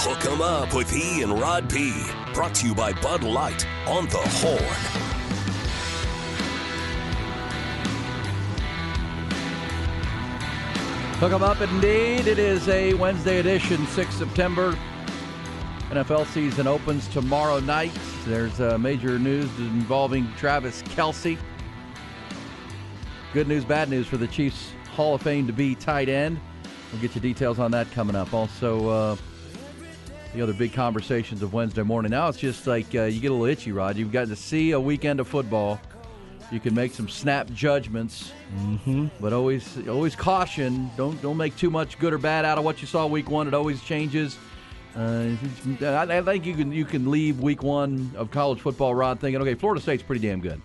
Hook 'em up with E and Rod B. Brought to you by Bud Light on the Horn. Hook 'em up indeed. It is a Wednesday edition, 6 September. NFL season opens tomorrow night. There's uh, major news involving Travis Kelce. Good news, bad news for the Chiefs Hall of Fame to be tight end. We'll get you details on that coming up. Also, uh, the other big conversations of Wednesday morning. Now it's just like uh, you get a little itchy, Rod. You've got to see a weekend of football. You can make some snap judgments, mm-hmm. but always always caution. Don't don't make too much good or bad out of what you saw week one. It always changes. Uh, I, I think you can you can leave week one of college football, Rod, thinking, okay, Florida State's pretty damn good.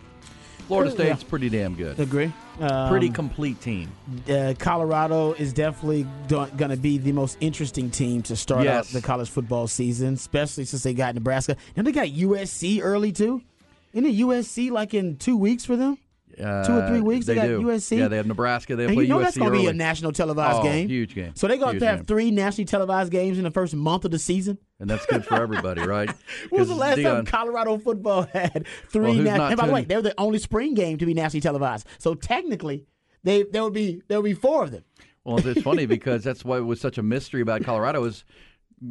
Florida Yeah. State's pretty damn good. Agree. Um, Pretty complete team. uh, Colorado is definitely going to be the most interesting team to start Yes. out the college football season, especially since they got Nebraska. Now they got USC early too. Isn't it USC like in two weeks for them? Uh, Two or three weeks, they got do. USC? Yeah, they have Nebraska. They And play you know USC that's going to be a national televised Oh, game. huge game. So they're going to have game. three nationally televised games in the first month of the season. and that's good for everybody, right? When was the last time Colorado football had three? Well, who's nat- and by the way, they were the only spring game to be nationally televised. So technically, they there would be there would be four of them. Well, it's funny because that's why it was such a mystery about Colorado is,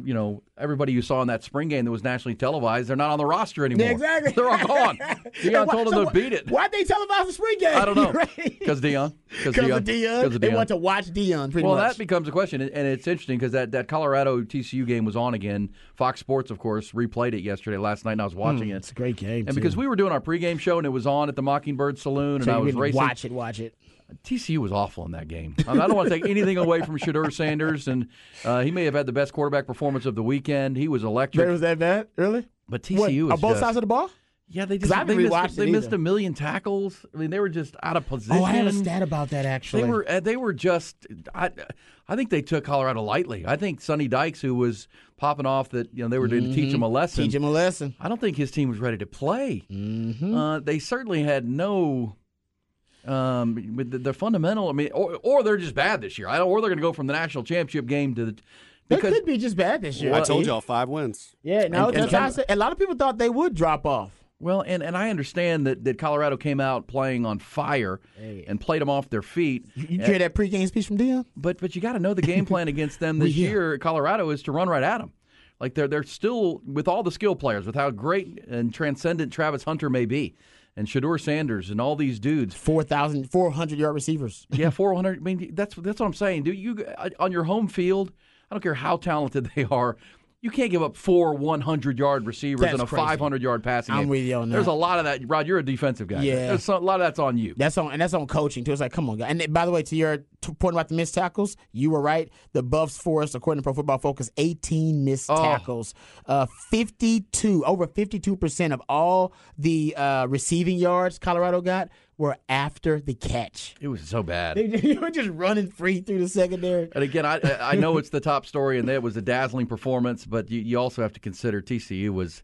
you know, everybody you saw in that spring game that was nationally televised, they're not on the roster anymore. Exactly. They're all gone. Deion Why- told them so to beat it. Why'd they televise the spring game? I don't know. Because Deion. Because of Deion. Because of They want to watch Deion pretty well, much. that becomes a question, and and it's interesting because that, that Colorado TCU game was on again. Fox Sports, of course, replayed it yesterday, last night, and I was hmm, watching it. it's a great game. And because we were doing our pregame show and it was on at the Mockingbird Saloon, and so I was racing. watch it, watch it. TCU was awful in that game. I, mean, I don't want to take anything away from Shedeur Sanders, and uh, he may have had the best quarterback performance of the weekend. He was electric, But was that bad? Really? but What, TCU on was both just, sides of the ball? yeah, they just they, missed, they missed a million tackles. I mean, they were just out of position. Oh, I had a stat about that actually. They were uh, they were just I I think they took Colorado lightly. I think Sonny Dykes, who was popping off that you know they were going to teach him a lesson. Mm-hmm. Teach him a lesson. I don't think his team was ready to play. Mm-hmm. Uh, they certainly had no. Um, with the, the fundamental, I mean, or, or they're just bad this year. I don't, or they're going to go from the national championship game to the They because could be just bad this year. I told y'all five wins. Yeah, no, And- that's and- what said. A lot of people thought they would drop off. well, and, and I understand that, that Colorado came out playing on fire and played them off their feet. You hear that pregame speech from Deion? But but you got to know the game plan against them this yeah. year. Colorado is to run right at them. Like they're they're still with all the skill players, with how great and transcendent Travis Hunter may be, and Shedeur Sanders and all these dudes. 4,000, 400 yard receivers. Yeah, four hundred. I mean, that's that's what I'm saying. Do you uh, on your home field? I don't care how talented they are. You can't give up four 100 yard receivers That's and a crazy. 500 yard passing I'm game. with you on that. There's a lot of that. Rod, you're a defensive guy. Yeah. There's a lot of that's on you. That's on, and that's on coaching too. It's like, come on, guys. And by the way, to your point about the missed tackles, you were right. The Buffs forced, according to Pro Football Focus, 18 missed Oh. tackles. Uh, 52, over 52 percent of all the uh, receiving yards Colorado got were after the catch. It was so bad. They were just running free through the secondary. And again, I I know it's the top story, and that was a dazzling performance. But you, you also have to consider TCU was,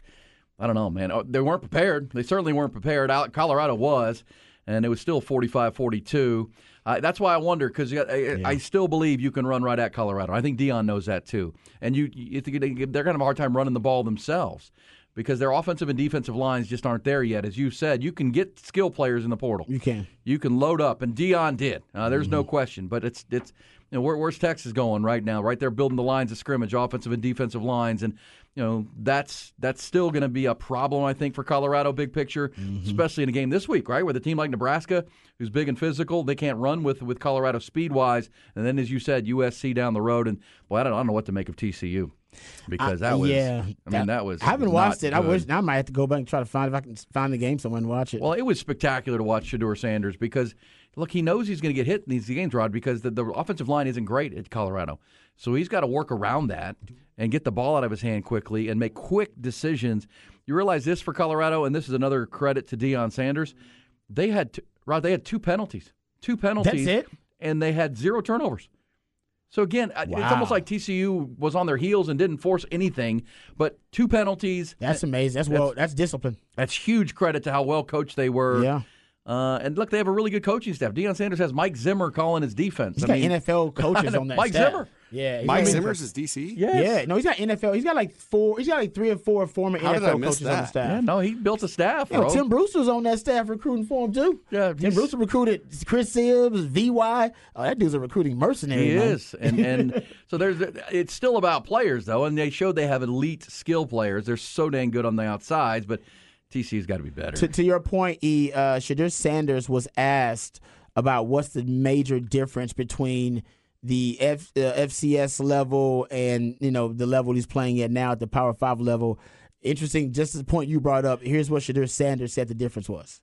I don't know, man. Oh, They weren't prepared. They certainly weren't prepared. Colorado was, and it was still 45-42. Uh, that's why I wonder because I, I still believe you can run right at Colorado. I think Deion knows that too. And you, you they're going to have a hard time running the ball themselves. Because their offensive and defensive lines just aren't there yet. As you said, you can get skill players in the portal. You can. You can load up, and Deion did. Uh, there's no Mm-hmm. question. But it's it's you know where, where's Texas going right now? Right there, building the lines of scrimmage, offensive and defensive lines, and you know that's that's still going to be a problem, I think, for Colorado. Big picture, Mm-hmm. especially in a game this week, right, with a team like Nebraska, who's big and physical, they can't run with with Colorado speed wise, and then as you said, USC down the road, and boy, I don't, I don't know what to make of TCU because that was yeah. I mean that was I haven't watched it. I good. wish I might have to go back and try to find if I can find the game somewhere and watch it. Well, it was spectacular to watch Shedeur Sanders because, look, he knows he's going to get hit in these games, Rod, because the, the offensive line isn't great at Colorado. So he's got to work around that and get the ball out of his hand quickly and make quick decisions. You realize this for Colorado, and this is another credit to Deion Sanders. They had, t- Rod, they had two penalties. Two penalties. That's it? And they had zero turnovers. So again, uh it's almost like TCU was on their heels and didn't force anything, but two penalties. that's amazing. That's well. That's discipline. That's huge credit to how well coached they were. Yeah. Uh, and look, they have a really good coaching staff. Deion Sanders has Mike Zimmer calling his defense. He's I got mean, NFL coaches on that Mike staff. Zimmer. Yeah, he's Mike got- Zimmer's is DC. Yeah, Yeah, no, he's got NFL. He's got like four. He's got like three or four former How did I NFL miss coaches on the staff. Yeah, no, he built a staff, Yeah, bro. Tim Brewster's on that staff recruiting for him too. Yeah, Tim he's- Brewster recruited Chris Sibbs, VY. Oh, that dude's a recruiting mercenary. He man. is, and and so there's it's still about players though, and they showed they have elite skill players. They're so dang good on the outsides, but TC's got to be better. To, to your point, E. Uh, Shedeur Sanders was asked about what's the major difference between the F, uh, FCS level and you know the level he's playing at now at the Power Five level. Interesting. Just the point you brought up. Here's what Shedeur Sanders said the difference was.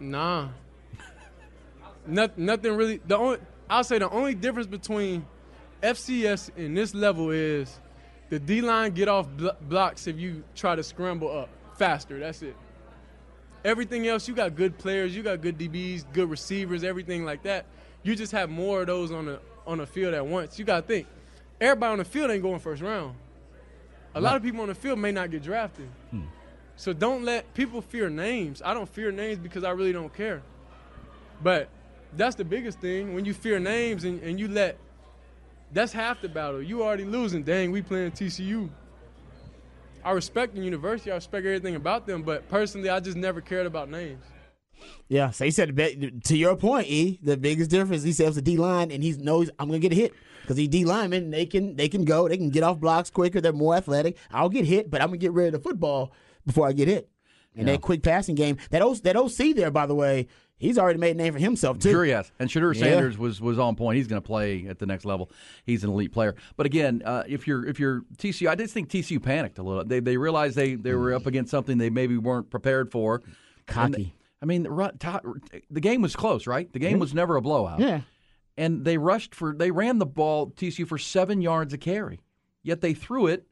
Nah. Not, nothing really. The only I'll say the only difference between FCS and this level is the D line get off blo- blocks if you try to scramble up faster. That's it. Everything else, you got good players, you got good DBs, good receivers, everything like that. You just have more of those on the on the field at once. You got to think. Everybody on the field ain't going first round. A lot of people on the field may not get drafted. Hmm. So don't let people fear names. I don't fear names because I really don't care. But that's the biggest thing. When you fear names and, and you let that's half the battle. You already losing. Dang, we playing TCU. I respect the university. I respect everything about them. But personally, I just never cared about names. Yeah, so he said to your point, E. The biggest difference he says was the D line, and he knows I'm gonna get hit because he D linemen they can they can go, they can get off blocks quicker, they're more athletic. I'll get hit, but I'm gonna get rid of the football before I get hit. And that quick passing game, that o- that OC there, by the way, he's already made a name for himself too. Sure, yes. And Shedeur Yeah. Sanders was was on point. He's going to play at the next level. He's an elite player. But again, uh, if you're if you're TCU, I just think TCU panicked a little. They they realized they they were up against something they maybe weren't prepared for. Cocky. I mean, the game was close, right? The game was never a blowout. Yeah. And they rushed for they ran the ball TCU for seven yards a carry, yet they threw it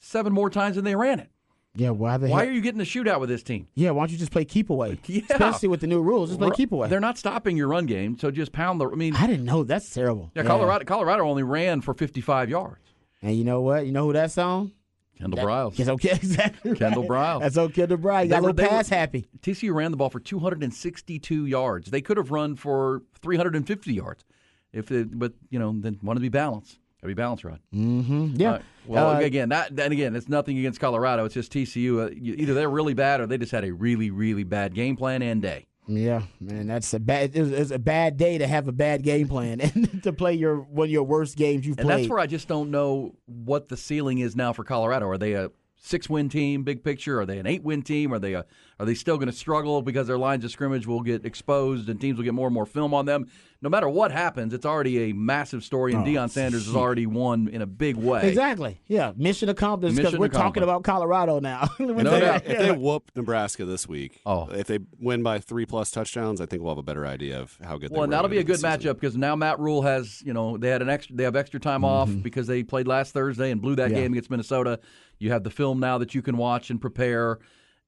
seven more times than they ran it. Yeah, why the Why heck? are you getting a shootout with this team? yeah, why don't you just play keep away? Yeah. Especially with the new rules, just play keep away. They're not stopping your run game, so just pound the. I mean, I didn't know that's terrible. yeah, Colorado Colorado only ran for 55 yards. And you know what? You know who that's on? Kendall Briles. It's okay, exactly. Kendall right. Briles. That's okay, Kendall Briles. They Got a were- little they were- pass happy. TCU ran the ball for 262 yards. They could have run for 350 yards, if it, but you know, then want to be balanced. Be balanced, Rod. Mm-hmm. Yeah. Uh, well, Uh, again, that and again, it's nothing against Colorado. It's just TCU. Uh, you- either they're really bad or they just had a really, really bad game plan and day. Yeah, man, that's a bad. It was, it was a bad day to have a bad game plan and to play your one of your worst games you've And played. that's where I just don't know what the ceiling is now for Colorado. Are they a six-win team, big picture? Are they an eight-win team? Are they a, are they still going to struggle because their lines of scrimmage will get exposed and teams will get more and more film on them? No matter what happens, it's already a massive story, and oh, Deion Sanders has already won in a big way. exactly. Yeah, mission accomplished because we're talking about Colorado now. No doubt. If they whoop Nebraska this week, Oh. if they win by three plus touchdowns, I think we'll have a better idea of how good. they Well, and were that'll be a good season. matchup because now Matt Rhule has, you know, they had an extra, they have extra time off mm-hmm. because they played last Thursday and blew that Yeah. game against Minnesota. You have the film now that you can watch and prepare.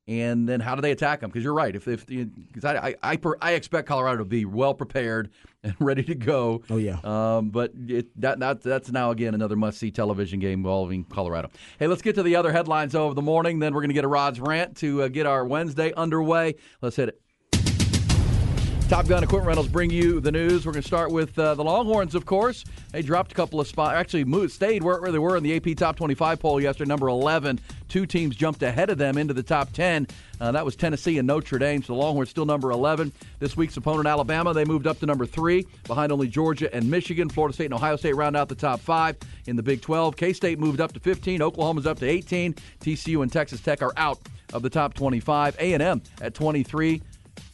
And then how do they attack them? Because you're right. If if because I I I, I expect Colorado to be well prepared and ready to go. Oh, yeah. Um, but it, that, that that's now again another must see television game involving Colorado. Hey, let's get to the other headlines of the morning. Then we're going to get a Rod's rant to uh, get our Wednesday underway. Let's hit it. Top Gun Equipment Rentals bring you the news. We're going to start with uh, the Longhorns, of course. They dropped a couple of spots, actually moved, stayed where, they were in the AP Top 25 poll yesterday, number 11. Two teams jumped ahead of them into the top 10. Uh, that was Tennessee and Notre Dame. So the Longhorns still number 11. This week's opponent, Alabama, they moved up to number three, behind only Georgia and Michigan. Florida State and Ohio State round out the top five in the Big 12. K State moved up to 15. Oklahoma's up to 18. TCU and Texas Tech are out of the top 25. A&M at 23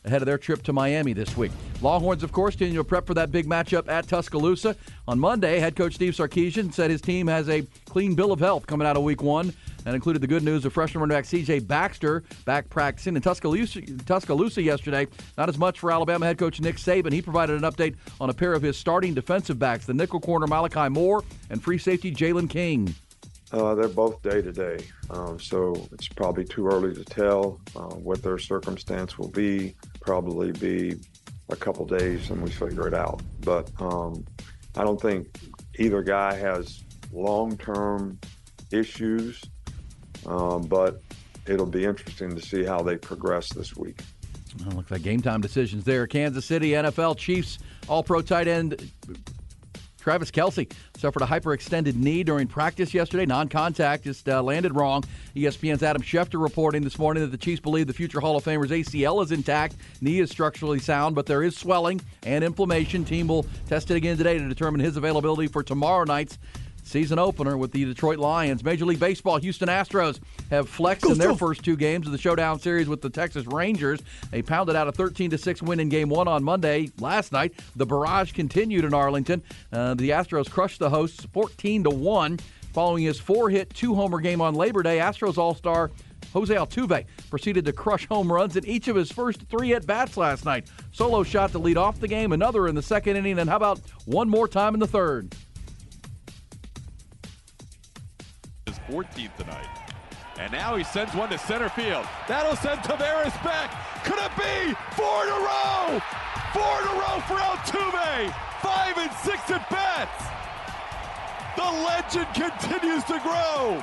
ahead of their trip to Miami this week. Longhorns, of course, continue to prep for that big matchup at Tuscaloosa. On Monday, head coach Steve Sarkisian said his team has a clean bill of health coming out of week one. That included the good news of freshman running back C.J. Baxter back practicing in Tuscaloosa, Tuscaloosa yesterday. Not as much for Alabama head coach Nick Saban. He provided an update on a pair of his starting defensive backs, the nickel corner Malachi Moore and free safety Jalen King. Uh, they're both day to day, um, so it's probably too early to tell uh, what their circumstance will be. Probably be a couple days and we figure it out. But um, I don't think either guy has long term issues, um, but it'll be interesting to see how they progress this week. Well, looks like game time decisions there. Kansas City NFL Chiefs All Pro tight end Travis Kelce suffered a hyperextended knee during practice yesterday. Non contact, just uh, landed wrong. ESPN's Adam Schefter reporting this morning that the Chiefs believe the future Hall of Famer's ACL is intact. Knee is structurally sound, but there is swelling and inflammation. Team will test it again today to determine his availability for tomorrow night's season opener with the Detroit Lions. Major League Baseball, Houston Astros have flexed in their first two games of the showdown series with the Texas Rangers. They pounded out a 13 to 6 win in game one on Monday. Last night, the barrage continued in Arlington. Uh, the Astros crushed the hosts 14 to 1 following his four hit, two homer game on Labor Day. Astros All Star Jose Altuve proceeded to crush home runs in each of his first three at bats last night. Solo shot to lead off the game, another in the second inning, and how about one more time in the third? 14th tonight. And now he sends one to center field. That'll send Taveras back. Could it be four in a row? Four in a row for Altuve. Five and six at bats. The legend continues to grow.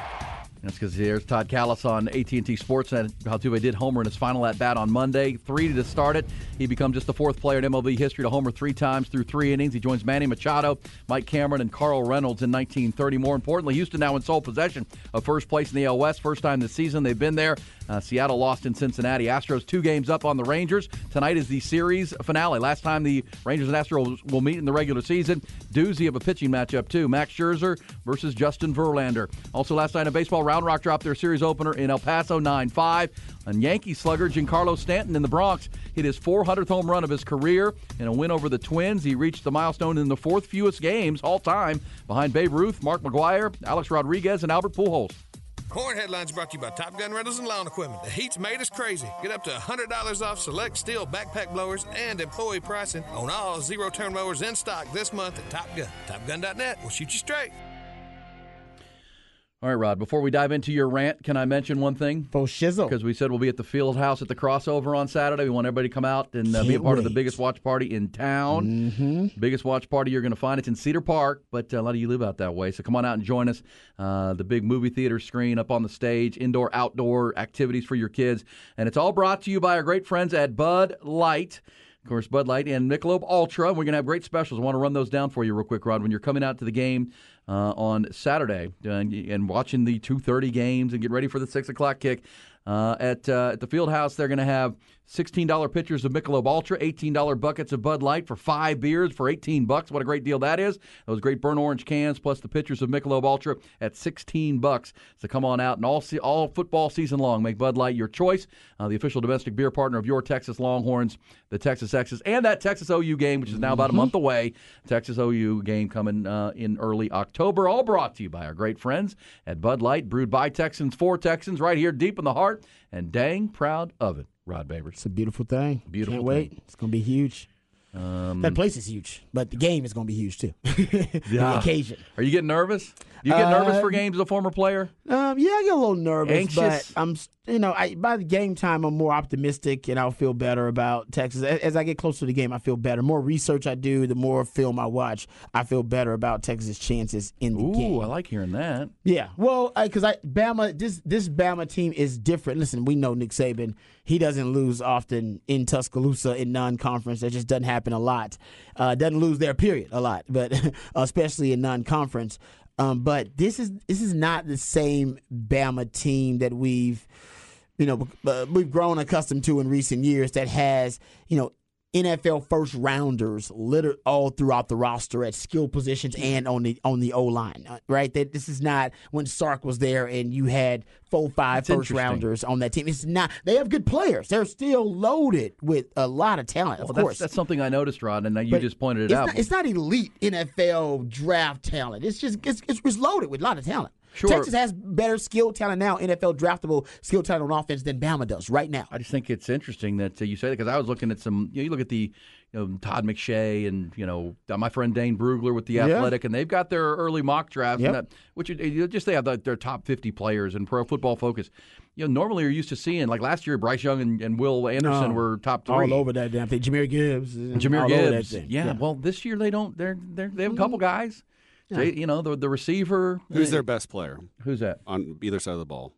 That's because there's Todd Kalas on AT&T Sportsnet. Altuve did homer in his final at bat on Monday, three to start it. He becomes just the fourth player in MLB history to homer three times through three innings. He joins Manny Machado, Mike Cameron, and Carl Reynolds in 1930. More importantly, Houston now in sole possession of first place in the AL West. First time this season they've been there. Uh, Seattle lost in Cincinnati. Astros two games up on the Rangers. Tonight is the series finale. Last time the Rangers and Astros will meet in the regular season. Doozy of a pitching matchup too. Max Scherzer versus Justin Verlander. Also last night in baseball, Round Rock dropped their series opener in El Paso 9-5. And Yankee slugger Giancarlo Stanton in the Bronx hit his 400th home run of his career in a win over the Twins. He reached the milestone in the fourth fewest games all time behind Babe Ruth, Mark McGwire, Alex Rodriguez, and Albert Pujols. Horn Headlines brought to you by Top Gun Rentals and Lawn Equipment. The heat's made us crazy. Get up to $100 off select steel backpack blowers and employee pricing on all zero turn mowers in stock this month at Top Gun. TopGun.net will shoot you straight. All right, Rod, before we dive into your rant, can I mention one thing? For shizzle. Because we said we'll be at the field house at the crossover on Saturday. We want everybody to come out and uh, be a part of the biggest watch party in town. Mm-hmm. Biggest watch party you're going to find. It's in Cedar Park, but uh, a lot of you live out that way. So come on out and join us. Uh, the big movie theater screen up on the stage, indoor, outdoor activities for your kids. And it's all brought to you by our great friends at Bud Light. Of course, Bud Light and Michelob Ultra. We're going to have great specials. I want to run those down for you real quick, Rod. When you're coming out to the game uh, on Saturday uh, and, and watching the 2:30 games and get ready for the six o'clock kick uh, at uh, at the field house, they're going to have $16 pitchers of Michelob Ultra, $18 buckets of Bud Light for five beers for 18 bucks. What a great deal that is! Those great burnt orange cans plus the pitchers of Michelob Ultra at 16 bucks. So come on out and all se- all football season long, make Bud Light your choice. Uh, the official domestic beer partner of your Texas Longhorns, the Texas Exes, and that Texas OU game, which is now about a month away. Texas OU game coming uh, in early October. All brought to you by our great friends at Bud Light, brewed by Texans for Texans, right here deep in the heart, and dang proud of it. Rod Babers. It's a beautiful thing. Beautiful Can't wait. thing. It's gonna be huge. Um, that place is huge, but the game is gonna be huge too. the occasion. Are you getting nervous? Do you get nervous Uh, for games as a former player? Um, yeah, I get a little nervous, Anxious? but I'm, you know, I, by the game time, I'm more optimistic and I'll feel better about Texas. As I get closer to the game, I feel better. The more research I do, the more film I watch, I feel better about Texas' chances in the Ooh, game. Ooh, I like hearing that. Yeah, well, because I, Bama, this this Bama team is different. Listen, we know Nick Saban; he doesn't lose often in Tuscaloosa in non-conference. That just doesn't happen a lot. Uh, doesn't lose there, period, a lot, but especially in non-conference. Um, but this is this is not the same Bama team that we've you know uh, we've grown accustomed to in recent years. That has you know NFL first rounders litter all throughout the roster at skill positions and on the on the O line. uh, Right, that this is not when Sark was there and you had four, five That's first rounders on that team. It's not. They have good players. They're still loaded with a lot of talent. Of Well, that's, course, that's something I noticed, Rod, and you But just pointed it it's out. Not, it's not elite NFL draft talent. It's just it's, it's, it's loaded with a lot of talent. Sure. Texas has better skill talent now, NFL draftable skill talent on offense than Bama does right now. I just think it's interesting that uh, you say that because I was looking at some. You, know, you look at the you know, Todd McShay and you know uh, my friend Dane Brugler with the Yeah. Athletic, and they've got their early mock drafts, Yep. and that, which you- you just they have the, their top fifty players in Pro Football Focus. You know, normally you're used to seeing like last year, Bryce Young and, and Will Anderson No. were top three. All over that damn thing. Jahmyr Gibbs. and Jahmyr all over that Gibbs. thing. Yeah, Well, this year they don't. They're, they're they have a mm-hmm. couple guys. Jay, you know the the receiver. Who's uh, their best player Who's that? on either side of the ball?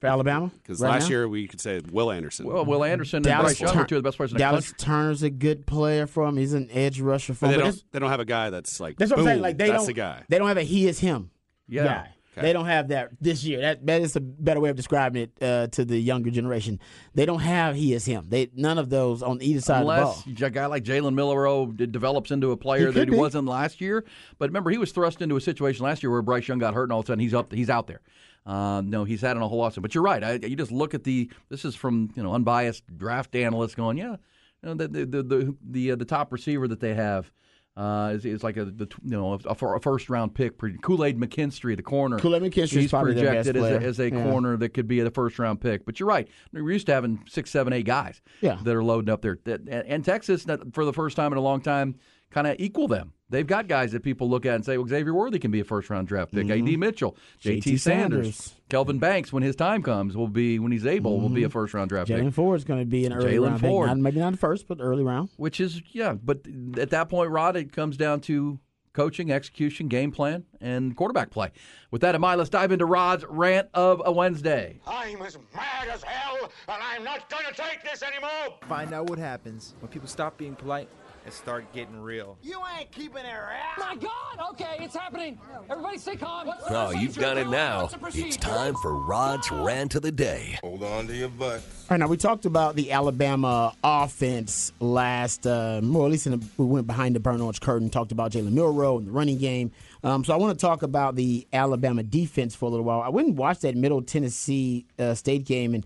for Alabama. Because right last now? year we could say Will Anderson. Well, Will Anderson and Dallas Bryce Young Tur- are two of the best players in the Dallas country. Turner's a good player for him. He's an edge rusher for but they don't. They don't have a guy that's like. that's what boom, I'm saying. Like they that's don't. the guy. They don't have a he is him. Yeah. guy. Okay. They don't have that this year. That that is a better way of describing it uh, to the younger generation. They don't have he is him. They none of those on either side Unless of the ball. a guy like Jalen Milroe d- develops into a player He that he be. wasn't last year. But remember, he was thrust into a situation last year where Bryce Young got hurt, and all of a sudden he's up, he's out there. Um, no, he's had a whole lot. But you're right. I, you just look at the. This is from you know unbiased draft analysts going, yeah, you know, the the the the, the, uh, the top receiver that they have. Uh, is, is like a the, you know a, a first round pick. Kool Aid McKinstry, the corner. He's probably their best projected as a, as a Yeah. corner that could be the first round pick. But you're right. We're used to having six, seven, eight guys Yeah. that are loading up there. And Texas, for the first time in a long time, kind of equal them. They've got guys that people look at and say, well, Xavier Worthy can be a first round draft pick. A.D. Mm-hmm. Mitchell, J.T. JT Sanders, Sanders. Kelvin Banks, when his time comes, will be when he's able, will be a mm-hmm. first round draft pick. Jaylan pick. Ford's going to be an early Jaylan round pick. Ford. Not, maybe not the first, but early round. Which is yeah, but at that point, Rod, it comes down to coaching, execution, game plan, and quarterback play. With that in mind, let's dive into Rod's rant of a Wednesday. I'm as mad as hell, and I'm not gonna take this anymore! Find out what happens when people stop being polite and start getting real. You ain't keeping it around! My God! Okay, it's happening. Everybody stay calm. Oh, you've got it now. It's time for Rod's rant of the day. Hold on to your butt. All right, now we talked about the Alabama offense last, uh, more at least in the, we went behind the burn orange curtain, talked about Jalen Milroe and the running game. Um, so I want to talk about the Alabama defense for a little while. I went and watched that Middle Tennessee uh, State game and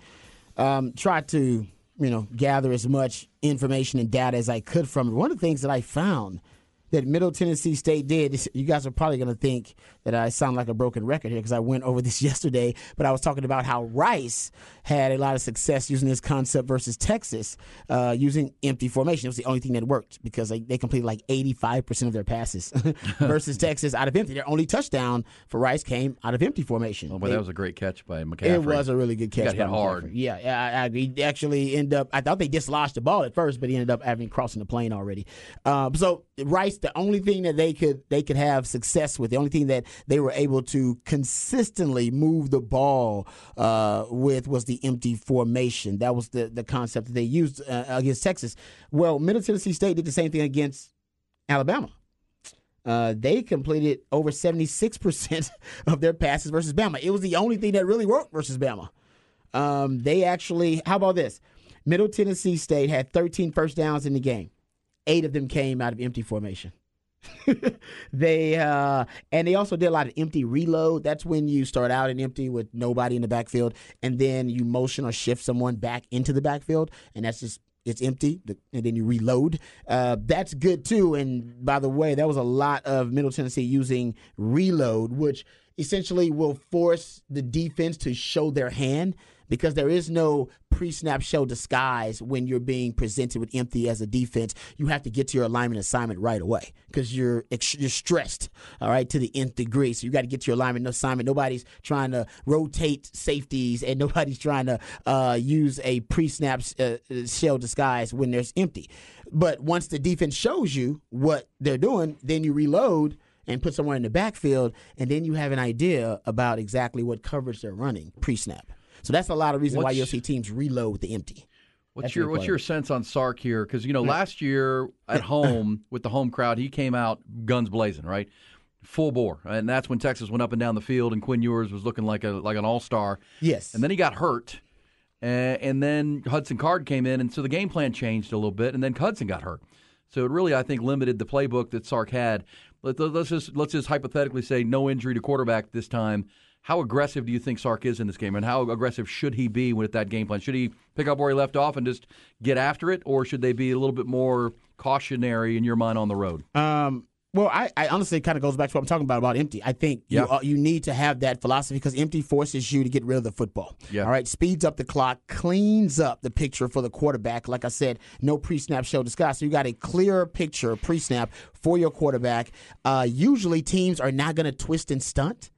um, tried to, you know, gather as much information and data as I could from it. One of the things that I found that Middle Tennessee State did. You guys are probably going to think that I sound like a broken record here because I went over this yesterday, but I was talking about how Rice had a lot of success using this concept versus Texas uh, using empty formation. It was the only thing that worked because they, they completed like 85% of their passes versus Texas out of empty. Their only touchdown for Rice came out of empty formation. Oh, but They- that was a great catch by McCaffrey. it was a really good catch. Got hit hard. McCaffrey. Yeah, yeah, I, I agree. He actually ended up. I thought they dislodged the ball at first, but he ended up having crossing the plane already. Um, so Rice, the only thing that they could they could have success with, the only thing that they were able to consistently move the ball uh, with was the empty formation. That was the the concept that they used uh, against Texas. Well, Middle Tennessee State did the same thing against Alabama. Uh, they completed over 76% of their passes versus Bama. It was the only thing that really worked versus Bama. Um, they actually, how about this? Middle Tennessee State had 13 first downs in the game. Eight of them came out of empty formation. they uh, and they also did a lot of empty reload. That's when you start out in empty with nobody in the backfield, and then you motion or shift someone back into the backfield, and that's just it's empty, and then you reload. Uh, that's good too. And by the way, that was a lot of Middle Tennessee using reload, which essentially will force the defense to show their hand because there is no pre-snap show disguise when you're being presented with empty as a defense. You have to get to your alignment assignment right away because you're you're stressed, all right, to the nth degree. So you got to get to your alignment assignment. Nobody's trying to rotate safeties and nobody's trying to uh, use a pre-snap uh, shell disguise when there's empty. But once the defense shows you what they're doing, then you reload and put someone in the backfield, and then you have an idea about exactly what coverage they're running pre-snap. So that's a lot of reason why What's- you'll see teams reload the empty. What's That's your What's your sense on Sark here? Because you know last year at home with the home crowd, he came out guns blazing, right, full bore, and that's when Texas went up and down the field, and Quinn Ewers was looking like a like an all star. Yes. and then he got hurt, uh, and then Hudson Card came in, and so the game plan changed a little bit, and then Hudson got hurt. So it really, I think, limited the playbook that Sark had. Let, let's just let's just hypothetically say no injury to quarterback this time. How aggressive do you think Sark is in this game, and how aggressive should he be with that game plan? Should he pick up where he left off and just get after it, or should they be a little bit more cautionary in your mind on the road? Um, well, I, I honestly kind of goes back to what I'm talking about about empty. I think you uh, you need to have that philosophy because empty forces you to get rid of the football. Yeah. All right, speeds up the clock, cleans up the picture for the quarterback. Like I said, no pre-snap show disguise. So you got a clear picture pre-snap for your quarterback. Uh, usually teams are not going to twist and stunt.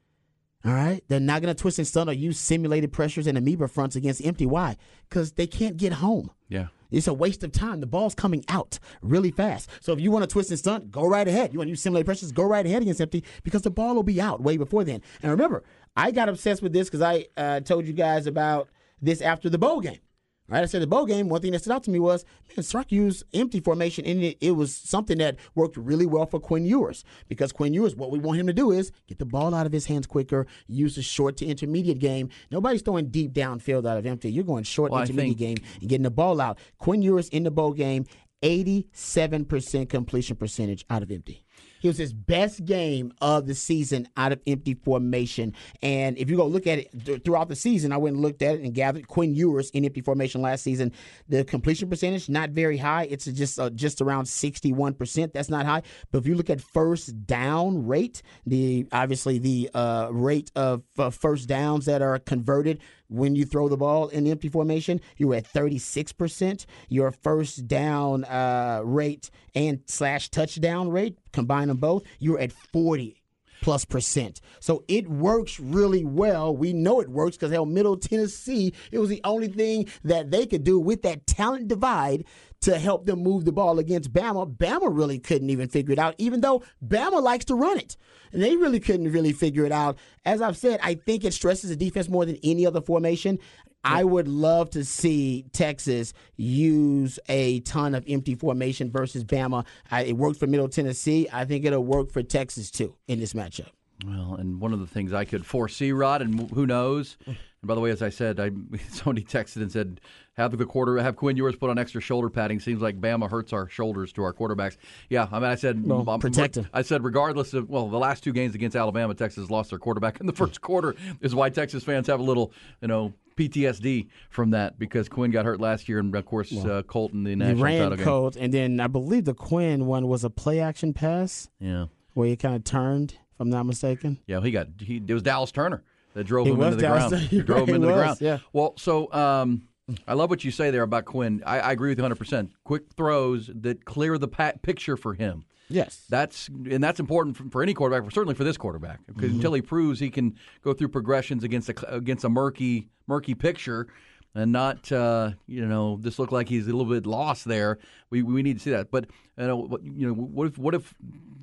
All right, they're not going to twist and stunt or use simulated pressures and amoeba fronts against empty. Why? Because they can't get home. Yeah. It's a waste of time. The ball's coming out really fast. So if you want to twist and stunt, go right ahead. You want to use simulated pressures, go right ahead against empty because the ball will be out way before then. And remember, I got obsessed with this because I uh, told you guys about this after the bowl game. Right, I said the bowl game. One thing that stood out to me was man, Sark used empty formation, and it, it was something that worked really well for Quinn Ewers because Quinn Ewers, what we want him to do is get the ball out of his hands quicker, use the short to intermediate game. Nobody's throwing deep downfield out of empty. You're going short Well, intermediate think- game and getting the ball out. Quinn Ewers in the bowl game, 87% completion percentage out of empty. He was his best game of the season out of empty formation. And if you go look at it th- throughout the season, I went and looked at it and gathered Quinn Ewers in empty formation last season. The completion percentage not very high. It's just uh, just around sixty one percent. That's not high. But if you look at first down rate, the obviously the uh, rate of uh, first downs that are converted when you throw the ball in empty formation, you were at 36%. Your first down uh, rate and slash touchdown rate, combine them both, you're at 40 plus percent. So it works really well. We know it works because hell, Middle Tennessee, it was the only thing that they could do with that talent divide to help them move the ball against Bama. Bama really couldn't even figure it out, even though Bama likes to run it. And they really couldn't really figure it out. As I've said, I think it stresses the defense more than any other formation. I would love to see Texas use a ton of empty formation versus Bama. I, it worked for Middle Tennessee. I think it'll work for Texas too in this matchup. Well, and one of the things I could foresee, Rod, and who knows. And by the way, as I said, I somebody texted and said, "Have the quarter, have Quinn Ewers put on extra shoulder padding." Seems like Bama hurts our shoulders to our quarterbacks. Yeah, I mean, I said, Well, um. I said, regardless of well, the last two games against Alabama, Texas lost their quarterback in the first quarter. Is why Texas fans have a little, you know. PTSD from that because Quinn got hurt last year, and of course uh, Colton the He national ran title game. Colt, and then I believe the Quinn one was a play action pass Yeah, where he kind of turned, I'm not mistaken. Yeah, he got he. It was Dallas Turner that drove It him into the Dallas ground. He drove him into the ground. yeah. Well, so um, I love what you say there about Quinn. I, I agree with you 100. percent Quick throws that clear the pa- picture for him. Yes. That's and that's important for, for any quarterback, but certainly for this quarterback, because Mm-hmm. until he proves he can go through progressions against a against a murky murky picture, and not uh, you know this look like he's a little bit lost there. We we need to see that. But you know what you know what if what if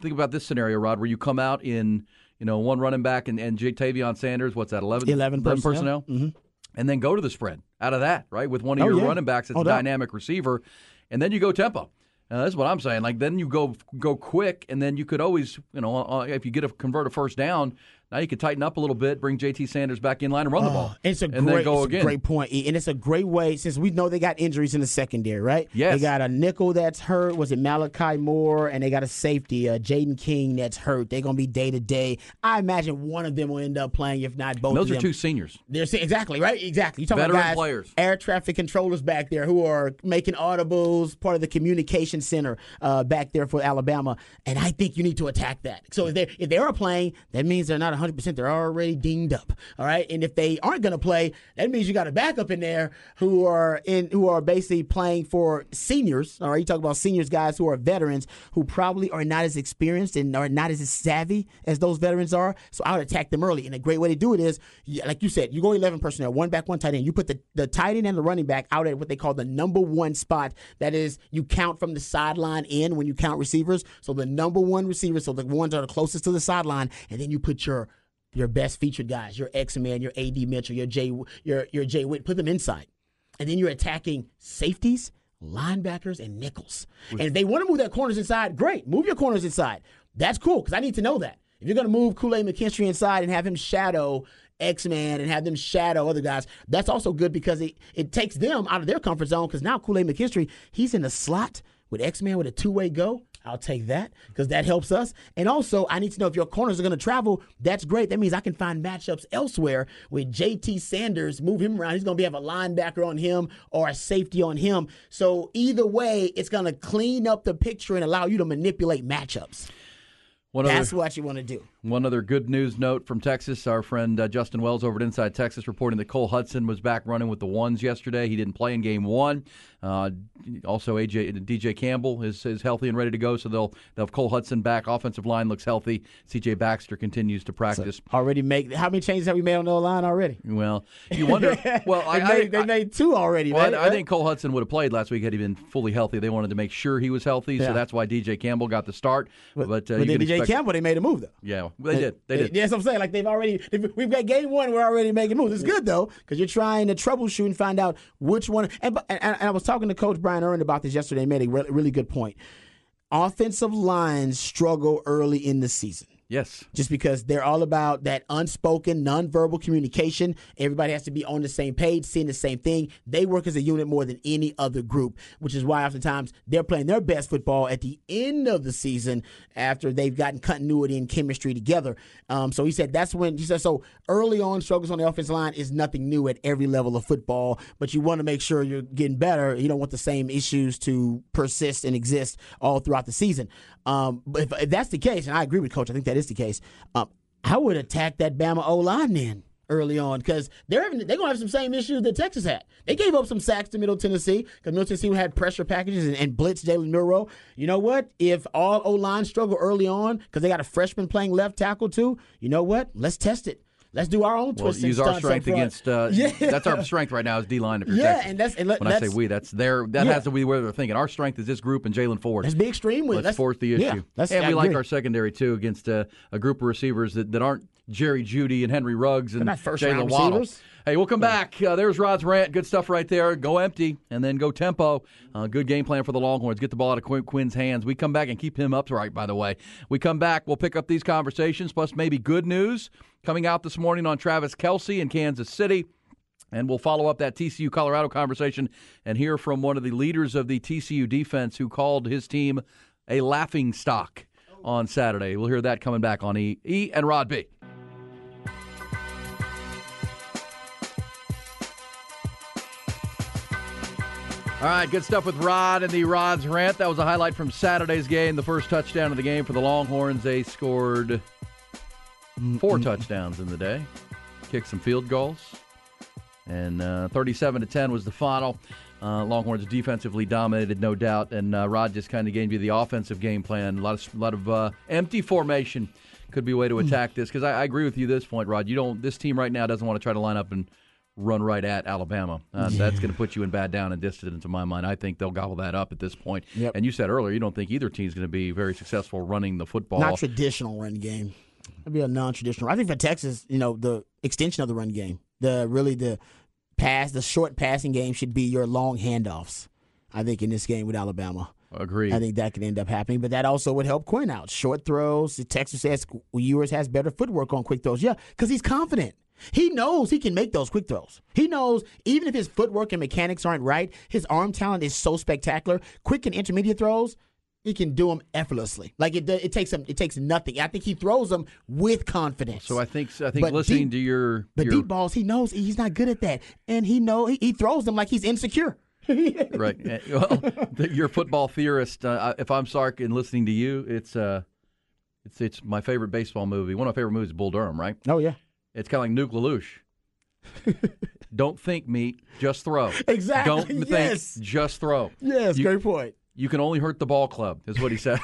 think about this scenario, Rod, where you come out in you know one running back and and Tavion Sanders, what's that 11, 11 personnel. personnel? and then go to the spread out of that, right? With one of Oh, your yeah. running backs that's No a dynamic receiver, and then you go tempo. Uh, that's what I'm saying. Like then you go go quick, and then you could always, you know, uh, if you get a convert a first down, now you could tighten up a little bit, bring J.T. Sanders back in line and run the ball, Oh, It's a and great, then go it's again. great point, and it's a great way since we know they got injuries in the secondary, right? Yes. they got a nickel that's hurt. Was it Malachi Moore? And they got a safety, uh, Jaden King, that's hurt. They're gonna be day to day. I imagine one of them will end up playing, if not both. And those are two seniors. They're exactly right. Exactly. You talking Veteran about guys, players. air traffic controllers back there who are making audibles, part of the communication center uh, back there for Alabama, and I think you need to attack that. So if they if they are playing, that means they're not 100. percent They're already dinged up. All right, and if they aren't going to play, that means you got a backup in there who are in who are basically playing for seniors. All right, you talk about seniors, guys who are veterans who probably are not as experienced and are not as savvy as those veterans are. So I would attack them early, and a great way to do it is, like you said, you go 11 personnel, one back, one tight end. You put the the tight end and the running back out at what they call the number one spot. That is, you count from the sideline in when you count receivers. So the number one receiver, so the ones that are closest to the sideline, and then you put your your best featured guys, your X Man, your AD Mitchell, your Jay, your your Jay Witt, put them inside, and then you're attacking safeties, linebackers, and nickels. And if they want to move their corners inside, great, move your corners inside. That's cool because I need to know that. If you're going to move Kool Aid McKinstry inside and have him shadow X Man and have them shadow other guys, that's also good because it, it takes them out of their comfort zone because now Kool Aid McKinstry, he's in the slot with X Man with a two way go. I'll take that because that helps us. And also, I need to know if your corners are going to travel. That's great. That means I can find matchups elsewhere with JT Sanders, move him around. He's going to be have a linebacker on him or a safety on him. So either way, it's going to clean up the picture and allow you to manipulate matchups. One That's other, what you want to do. One other good news note from Texas. Our friend uh, Justin Wells over at Inside Texas reporting that Cole Hutson was back running with the ones yesterday. He didn't play in game one. Uh, also, AJ DJ Campbell is, is healthy and ready to go, so they'll they'll have Cole Hutson back. Offensive line looks healthy. CJ Baxter continues to practice. Already make how many changes have we made on the line already? Well, you wonder. Well, they, I, made, I, they made two already. well, man. I, think Cole Hutson would have played last week had he been fully healthy. They wanted to make sure he was healthy, Yeah. so that's why DJ Campbell got the start. But, uh, But then can DJ expect- Campbell, they made a move though. Yeah, they did. They did. That's what I'm saying. Like they've already, they've, we've got game one. We're already making moves. It's good though because you're trying to troubleshoot and find out which one. And, and, and I was talking to Coach Brian Earn about this yesterday. He made a re- really good point. Offensive lines struggle early in the season. Yes. Just because they're all about that unspoken, nonverbal communication. Everybody has to be on the same page, seeing the same thing. They work as a unit more than any other group, which is why oftentimes they're playing their best football at the end of the season after they've gotten continuity and chemistry together. Um, so he said that's when he said so early on struggles on the offensive line is nothing new at every level of football, but you want to make sure you're getting better. You don't want the same issues to persist and exist all throughout the season. Um, but if, if that's the case, and I agree with Coach, I think that is the case. Um, I would attack that Bama O line then early on because they're they're gonna have some same issues that Texas had. They gave up some sacks to Middle Tennessee because Middle Tennessee had pressure packages and, and blitz Jalen Milroe. You know what? If all O line struggle early on because they got a freshman playing left tackle too, you know what? Let's test it. Let's do our own Well, twists and use our strength against. Uh, yeah. That's our strength right now is D line. If you're Yeah, Texas. and that's- and let- when I say we, that's their. That Yeah. has to be where they're thinking. Our strength is this group and Jaylan Ford. Let's be extreme with it. Let's Let's- force the issue. yeah, let's- and I we like our secondary too against uh, a group of receivers that, that aren't Jerry Jeudy and Henry Ruggs and Jaylen Waddle. Hey, we'll come back. Uh, there's Rod's rant. Good stuff right there. Go empty and then go tempo. Uh, good game plan for the Longhorns. Get the ball out of Quinn, Quinn's hands. We come back and keep him upright, by the way. We come back. We'll pick up these conversations, plus maybe good news coming out this morning on Travis Kelce in Kansas City. And we'll follow up that TCU Colorado conversation and hear from one of the leaders of the TCU defense who called his team a laughing stock on Saturday. We'll hear that coming back on E, e and Rod B. All right, good stuff with Rod and the Rod's rant. That was a highlight from Saturday's game, the first touchdown of the game for the Longhorns. They scored four touchdowns in the day, kicked some field goals, and uh, 37 to 10 was the final. Uh, Longhorns defensively dominated, no doubt, and uh, Rod just kind of gave you the offensive game plan. A lot of lot of uh, empty formation could be a way to attack this because I, I agree with you this point, Rod. You don't. This team right now doesn't want to try to line up and run right at Alabama. Uh, That's going to put you in bad down and distance, in my mind. I think they'll gobble that up at this point. Yep. And you said earlier you don't think either team's going to be very successful running the football. Not traditional run game. It'd be a non-traditional. I think for Texas, you know, the extension of the run game, the really the pass, the short passing game should be your long handoffs. I think in this game with Alabama. Agreed. I think that could end up happening, but that also would help Quinn out. Short throws. Texas says Ewers has better footwork on quick throws. Yeah, because he's confident. He knows he can make those quick throws. He knows even if his footwork and mechanics aren't right, his arm talent is so spectacular. Quick and intermediate throws, he can do them effortlessly. Like it, it takes him, it takes nothing. I think he throws them with confidence. So I think I think But listening deep- to your But your deep balls, he knows he's not good at that, and he know he, he throws them like he's insecure. right. Eh, Well, the, your football theorist. Uh, if I'm Sark and listening to you, it's uh, it's it's my favorite baseball movie. One of my favorite movies is Bull Durham. Right. Oh yeah. It's kind of like Nuke LaLoosh. Don't think, meat. Just throw. Exactly, Don't think. yes. Just throw. Yes, You- great point. You can only hurt the ball club, is what he says.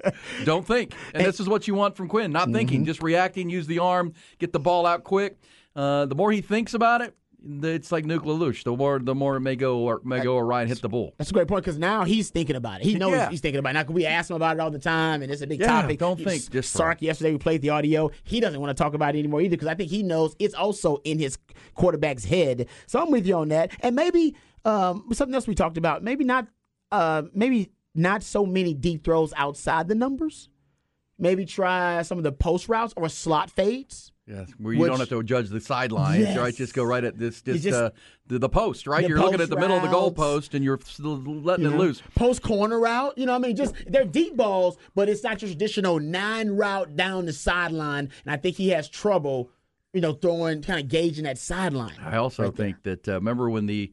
Don't think. And this is what you want from Quinn. Not thinking, Mm-hmm. just reacting, use the arm, get the ball out quick. Uh, the more he thinks about it, it's like Nuke LaLoosh. The more the more it may go or may go awry and hit the bull. That's a great point because now he's thinking about it. He knows Yeah. he's thinking about it. Now we ask him about it all the time, and it's a big Yeah, topic. don't He- think, just. Sark yesterday we played the audio. He doesn't want to talk about it anymore either because I think he knows it's also in his quarterback's head. So I'm with you on that. And maybe um, something else we talked about. Maybe not. Uh, maybe not so many deep throws outside the numbers. Maybe try some of the post routes or slot fades. Yes, where you Which- don't have to judge the sidelines, Yes. right? Just go right at this, just, just- uh, the, the post, right? the You're looking at the middle of the routes. goalpost and you're still letting You it loose. Post corner route, you know what I mean? Just they're deep balls, but it's not your traditional nine route down the sideline. And I think he has trouble, you know, throwing kind of gauging that sideline. I also think that uh, remember when the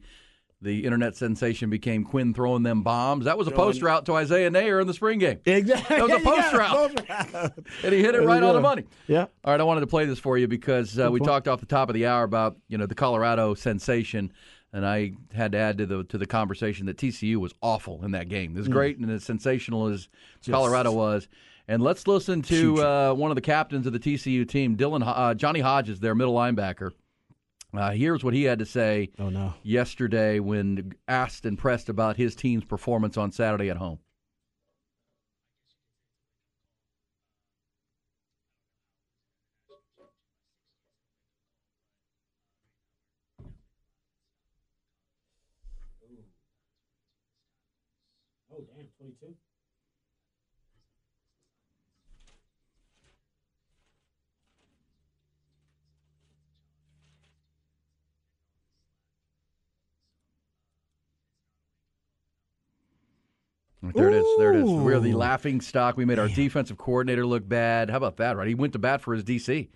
the internet sensation became Quinn throwing them bombs. That was a post route to Isaiah Neyor in the spring game. Exactly. That was a post route. and he hit it There right on the money. Yeah. All right, I wanted to play this for you because uh, we point. talked off the top of the hour about you know the Colorado sensation, and I had to add to the to the conversation that TCU was awful in that game. As Mm. great and as sensational as Just- Colorado was. And let's listen to uh, one of the captains of the TCU team, Dylan uh, Johnny Hodges, their middle linebacker. Uh, here's what he had to say Oh no. yesterday when asked and pressed about his team's performance on Saturday at home. Oh damn, twenty two. There it is. There it is. We're the laughing stock. We made our defensive coordinator look bad. How about that, right? He went to bat for his DC.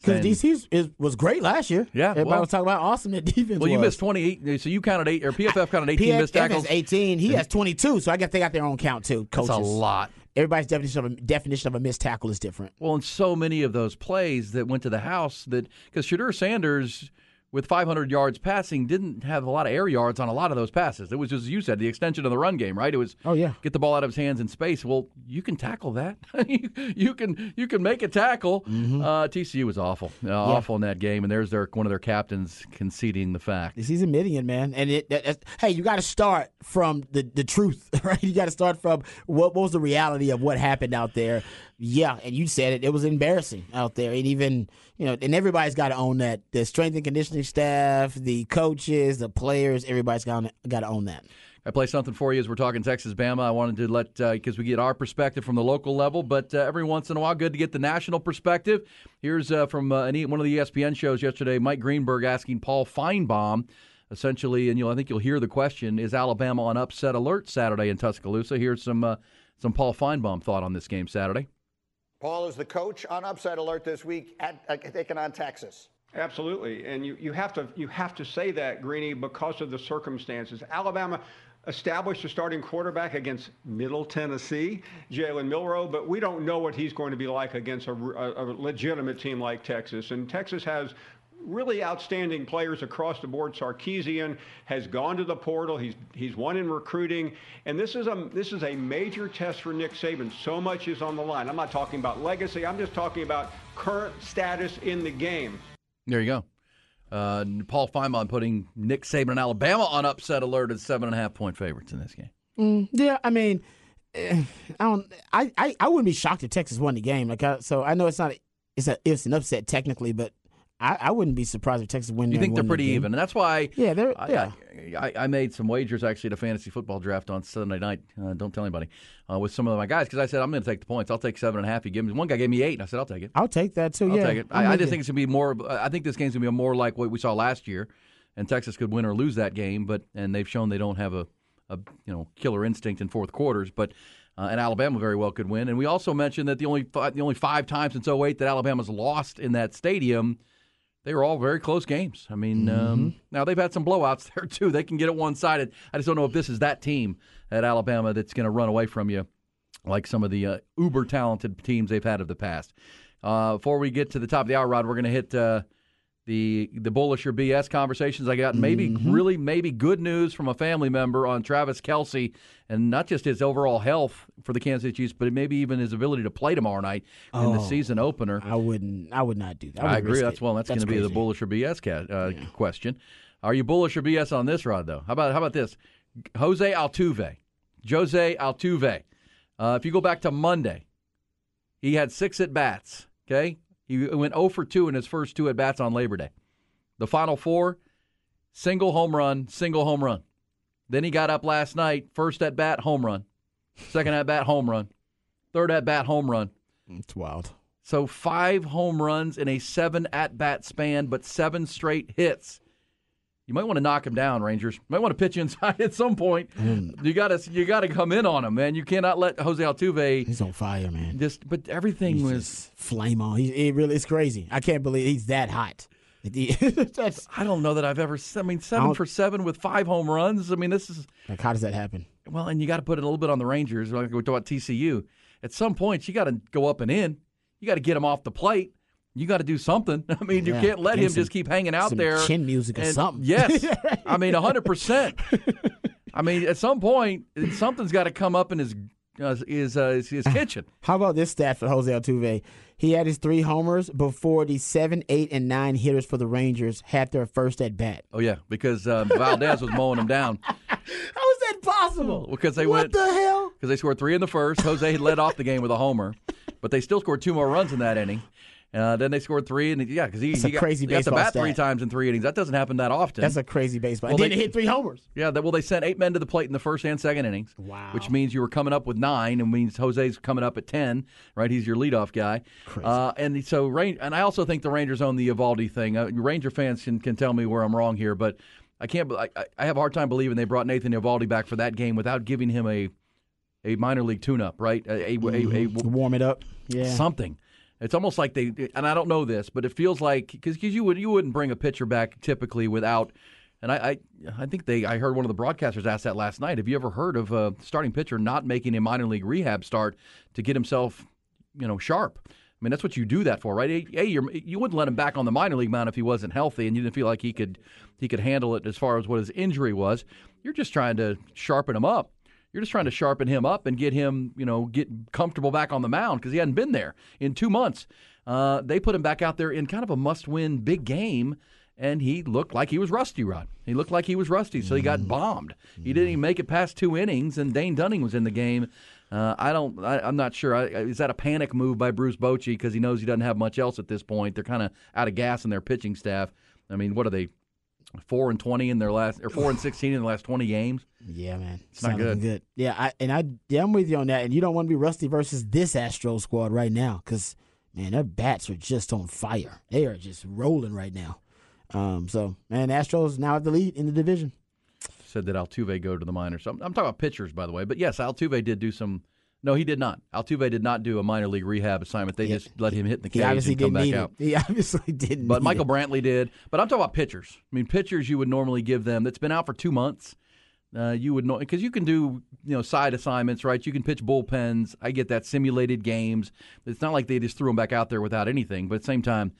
Because DC is, was great last year. Yeah, everybody well- was talking about awesome that defense. Well, you was. missed 28. Uh, so you counted eight, or PFF counted 18 missed tackles. 18. He has 22. So I guess they got their own count too. That's Coaches. a lot. Everybody's definition of a definition of a missed tackle is different. Well, and so many of those plays that went to the house that because Shedeur Sanders with 500 yards passing didn't have a lot of air yards on a lot of those passes. It was just as you said the extension of the run game, right? It was Oh yeah. get the ball out of his hands in space. Well, you can tackle that. you, you can you can make a tackle. Mm-hmm. Uh, TCU was awful, uh, awful in that game, and there's their one of their captains conceding the fact. He's admitting it, man. And it, that, hey, you got to start from the, the truth, right? You got to start from what, what was the reality of what happened out there. Yeah, and you said it. It was embarrassing out there, and even you know, and everybody's got to own that. The strength and conditioning staff, the coaches, the players, everybody's got got to own that. I play something for you as we're talking Texas Bama. I wanted to let because we get our perspective from the local level, but uh, every once in a while, good to get the national perspective. Here's uh, from uh, one of the ESPN shows yesterday. Mike Greenberg asking Paul Finebaum, essentially, and you'll I think you'll hear the question: Is Alabama on upset alert Saturday in Tuscaloosa? Here's some uh, some Paul Finebaum thought on this game Saturday. Paul is the coach on Upside alert this week at uh, taking on Texas. Absolutely, and you, you have to you have to say that Greeny because of the circumstances. Alabama established a starting quarterback against Middle Tennessee, Jalen Milroe, but we don't know what he's going to be like against a, a, a legitimate team like Texas. And Texas has really outstanding players across the board. Sarkisian has gone to the portal. He's he's won in recruiting, and this is a this is a major test for Nick Saban. So much is on the line. I'm not talking about legacy. I'm just talking about current status in the game. There you go. Uh, Paul Finebaum putting Nick Saban and Alabama on upset alert as seven and a half point favorites in this game. Mm, yeah, I mean, eh, I don't. I, I, I wouldn't be shocked if Texas won the game. Like, I, so I know it's not. It's a it's an upset technically, but I, I wouldn't be surprised if Texas win. You think they're won the pretty even, and that's why. Yeah, they're I, yeah. I, I made some wagers actually at a fantasy football draft on Sunday night. Uh, don't tell anybody uh, with some of my guys because I said I'm going to take the points. I'll take seven and a half. You give me one guy gave me eight, and I said I'll take it. I'll take that too. I'll yeah, take it. I, I just think it's going to be more. I think this game's going to be more like what we saw last year, and Texas could win or lose that game. But and they've shown they don't have a, a you know killer instinct in fourth quarters. But uh, and Alabama very well could win. And we also mentioned that the only the only five times since 08 that Alabama's lost in that stadium. They were all very close games. I mean, Mm-hmm. um, now they've had some blowouts there too. They can get it one sided. I just don't know if this is that team at Alabama that's going to run away from you, like some of the uh, uber talented teams they've had of the past. Uh, before we get to the top of the hour, Rod, we're going to hit uh, the the bullish or BS conversations. I got maybe Mm-hmm. really maybe good news from a family member on Travis Kelce, and not just his overall health for the Kansas City Chiefs, but maybe even his ability to play tomorrow night in the Oh. season opener. I wouldn't. I would not do that. I, would agree. That's it. well. That's, going to be the bullish or BS ca- uh, question. Are you bullish or BS on this, Rod? Though, how about how about this? Jose Altuve, Jose Altuve. Uh, if you go back to Monday, he had six at bats. Okay, he went 0 for 2 in his first two at bats on Labor Day. The final four, single home run, single home run. Then he got up last night, first at bat, home run. Second at bat, home run. Third at bat, home run. It's wild. So five home runs in a seven at bat span, but seven straight hits. You might want to knock him down, Rangers. You might want to pitch inside at some point. Mm. You got to you got to come in on him, man. You cannot let Jose Altuve. He's on fire, man. Just, but everything He's was flame on. He, it really, it's crazy. I can't believe he's that hot. I don't know that I've ever. I mean, seven don't- for seven with five home runs. I mean, this is like, how does that happen? well, and you got to put it a little bit on the Rangers. Like we talked about TCU. At some point, you got to go up and in. You got to get him off the plate. You got to do something. I mean, you can't let give him some- just keep hanging out some there. chin music or something. Yes, I mean, hundred percent. I mean, at some point, something's got to come up in his uh, his, uh, his his kitchen. How about this stat for Jose Altuve? He had his three homers before the seven, eight, and nine hitters for the Rangers had their first at bat. Oh yeah, because uh, Valdez was mowing them down. How is that possible? Because they what went the hell? because they scored three in the first. Jose had led off the game with a homer, but they still scored two more runs in that inning. Uh, then they scored three, and yeah, because he, he a got, crazy he got baseball bat three times in three innings. That doesn't happen that often. That's a crazy baseball. Well, they- they hit three homers. Yeah, that, well, they sent eight men to the plate in the first and second innings. Wow. Which means you were coming up with nine, and means Jose's coming up at ten, right? He's your leadoff guy. Crazy. Uh, and so, and I also think the Rangers own the Eovaldi thing. Uh, Ranger fans can, can tell me where I'm wrong here, but I can't. I, I- have a hard time believing they brought Nathan Eovaldi back for that game without giving him a a minor league tune-up, right? A, a, a, a, Mhm. Warm it up. Yeah. something. It's almost like they, and I don't know this, but it feels like because you would you wouldn't bring a pitcher back typically without, and I, I I think they I heard one of the broadcasters ask that last night. Have you ever heard of a starting pitcher not making a minor league rehab start to get himself, you know, sharp? I mean, that's what you do that for, right? Hey, you're, you wouldn't let him back on the minor league mound if he wasn't healthy, and you didn't feel like he could he could handle it as far as what his injury was. You're just trying to sharpen him up. You're just trying to sharpen him up and get him, you know, get comfortable back on the mound because he hadn't been there in two months. Uh, they put him back out there in kind of a must-win big game, and he looked like he was rusty, Rod. He looked like he was rusty, so he got bombed. He didn't even make it past two innings, and Dane Dunning was in the game. Uh, I don't. I, I'm not sure. I, is that a panic move by Bruce Bochy because he knows he doesn't have much else at this point? They're kind of out of gas in their pitching staff. I mean, what are they? Four and twenty in their last, or four and sixteen in the last twenty games. Yeah, man. It's not Not looking good. Yeah, I, and I, yeah, I'm with you on that. And you don't want to be rusty versus this Astro squad right now because, man, their bats are just on fire. They are just rolling right now. Um, so, man, Astros now at the lead in the division. said that Altuve go to the minors. So I'm, I'm talking about pitchers, by the way. But yes, Altuve did do some. No, he did not. Altuve did not do a minor league rehab assignment. They Yeah. just let him hit in the He cage and come back out. it. He obviously didn't. But Michael it. Brantley did. But I'm talking about pitchers. I mean, pitchers you would normally give them. That's been out for two months. Uh, you would know because you can do you know side assignments, right? You can pitch bullpens. I get that simulated games. It's not like they just threw him back out there without anything. But at the same time,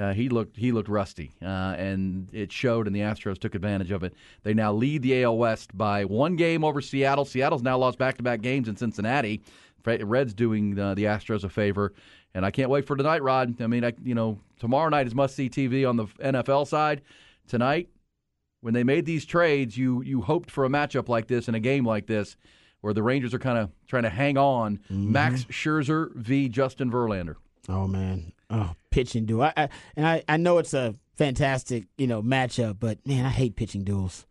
uh, he looked he looked rusty, uh, and it showed. And the Astros took advantage of it. They now lead the AL West by one game over Seattle. Seattle's now lost back to back games in Cincinnati. Reds doing uh, the Astros a favor, and I can't wait for tonight, Rod. I mean, I, you know, tomorrow night is must see TV on the NFL side. Tonight, when they made these trades, you you hoped for a matchup like this in a game like this, where the Rangers are kind of trying to hang on. Mm-hmm. Max Scherzer v. Justin Verlander. Oh man, oh pitching duel. I, I and I, I know it's a fantastic you know matchup, but man, I hate pitching duels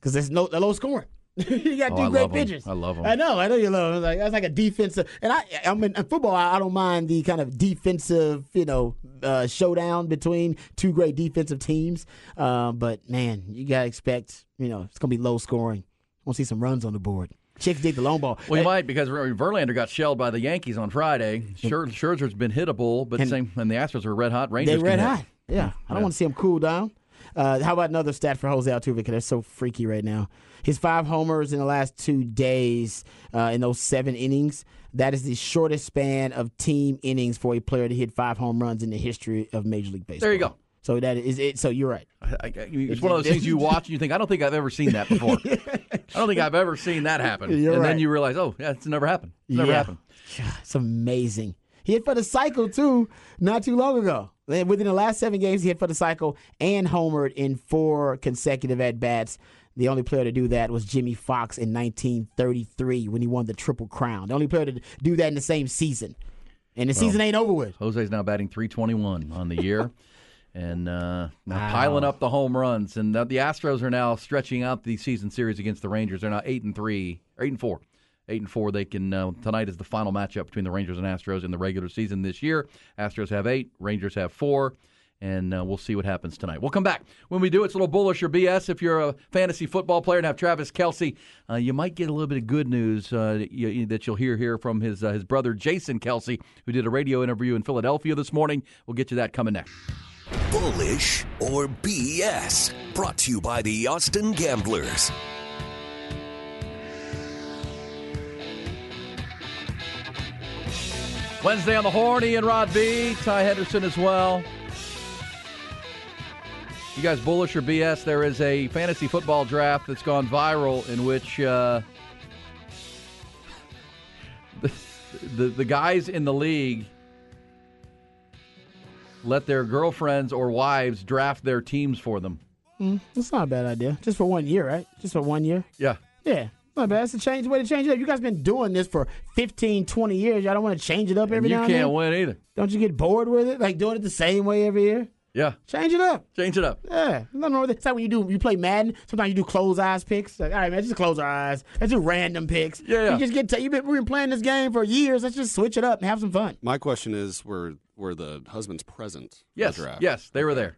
because there's no low scoring. you got Oh, two great pitchers. I love 'em. I know, I know you love 'em. Like that's like a defensive. And I, I mean, in football, I, I don't mind the kind of defensive, you know, uh, showdown between two great defensive teams. Um, but man, you gotta expect, you know, it's gonna be low scoring. To see some runs on the board. Chicks dig the long ball. Well, you might because Verlander got shelled by the Yankees on Friday. Scher- Scherzer's been hittable, but And- same and the Astros are red hot. Rangers They red hit. hot. Yeah, I don't Yeah. want to see him cool down. Uh, how about another stat for Jose Altuve? Because they're so freaky right now. His five homers in the last two days uh, in those seven innings. That is the shortest span of team innings for a player to hit five home runs in the history of Major League Baseball. There you go. So that is it. So you're right. I, I, it's one of those things you watch and you think, I don't think I've ever seen that before. I don't think I've ever seen that happen. You're and right. then you realize, oh, yeah, it's never happened. It's never Yeah. happened. God, it's amazing. He hit for the cycle too, not too long ago. Within the last seven games, he hit for the cycle and homered in four consecutive at bats. The only player to do that was Jimmie Foxx in 1933 when he won the Triple Crown. The only player to do that in the same season. And the season ain't over with. Jose's now batting 321 on the year. And uh, Wow. piling up the home runs, and the, Astros are now stretching out the season series against the Rangers. They're now eight and three, eight and four, eight and four. They can uh, tonight is the final matchup between the Rangers and Astros in the regular season this year. Astros have eight, Rangers have four, and uh, we'll see what happens tonight. We'll come back when we do. It's a little bullish or BS. If you're a fantasy football player and have Travis Kelce, uh, you might get a little bit of good news uh, that you- that you'll hear here from his uh, his brother Jason Kelce, who did a radio interview in Philadelphia this morning. We'll get you that coming next. Bullish or BS? Brought to you by the Austin Gamblers. Wednesday on the Horny and Rod B, Ty Henderson as well. You guys bullish or BS? There is a fantasy football draft that's gone viral in which uh, the, the the guys in the league let their girlfriends or wives draft their teams for them. Mm, that's not a bad idea. Just for one year, right? Just for one year. Yeah. Yeah. Not bad. It's a change way to change it up. You guys been doing this for 15, 20 years. Y'all don't want to change it up every you now can't and then? win either. Don't you get bored with it? Like doing it the same way every year? Yeah. Change it up. Change it up. Yeah. Nothing wrong with it. It's like when you do you play Madden, sometimes you do close eyes picks. Like, all right, man, just close our eyes. Let's do random picks. Yeah, yeah. You just get to, you've been we've been playing this game for years. Let's just switch it up and have some fun. My question is, were were the husbands present? Yes. the draft? Yes, they were there.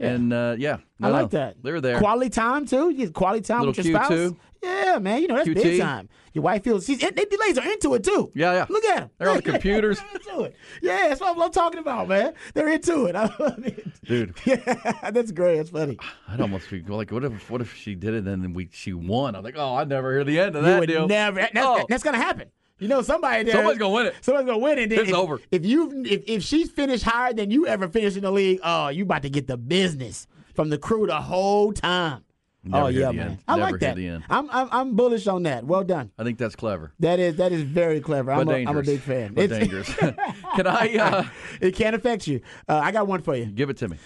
And uh, yeah, I like no, that. They were there. Quality time too. You get quality time Little with your spouse. Q2. Yeah, man. You know that's QT. big time. Your wife feels. She's, they, the ladies are into it too. Yeah, yeah. Look at them. They're on the computers. They're into it. Yeah, that's what I'm talking about, man. They're into it. I love it. Dude, Yeah, that's great. That's funny. I'd almost be like, what if what if she did it and then we she won? I'm like, oh, I'd never hear the end of You that would deal. never. That's, Oh. that's gonna happen. You know, somebody there. Somebody's gonna win it. Somebody's gonna win it. Then It's if, over. If you if, if she's finished higher than you ever finished in the league, oh, you about to get the business from the crew the whole time. Never oh yeah, man. end. I Never like that. the. I'm, I'm I'm bullish on that. Well done. I think that's clever. That is that is very clever. But I'm, a, dangerous. I'm a big fan. But It's- dangerous. Can I uh, it can't affect you. Uh, I got one for you. give it to me?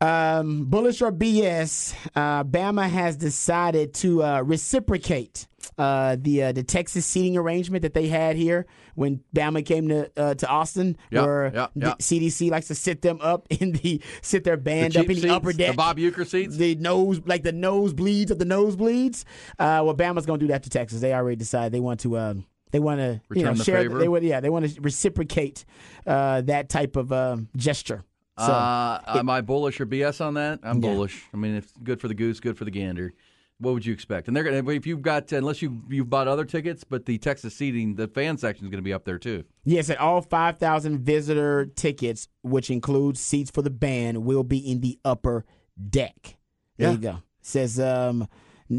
Um, bullish or BS? Uh, Bama has decided to uh, reciprocate uh, the uh, the Texas seating arrangement that they had here when Bama came to uh, to Austin, Yeah, where yeah, the. CDC likes to sit them up in the sit their band the up in the seats, upper deck, the Bob Uecker seats. the nose like the nosebleeds of the nosebleeds. Uh, well, Bama's going to do that to Texas. They already decided they want to. They want to you know the share. favor? They would yeah. They want to reciprocate uh, that type of um, gesture. So uh, am I bullish or BS on that? I'm Yeah. bullish. I mean, if good for the goose, good for the gander. What would you expect? And they're gonna if you've got unless you you've bought other tickets, but the Texas seating, the fan section is going to be up there too. Yes, and all 5,000 visitor tickets, which includes seats for the band, will be in the upper deck. There Yeah. you go. Says um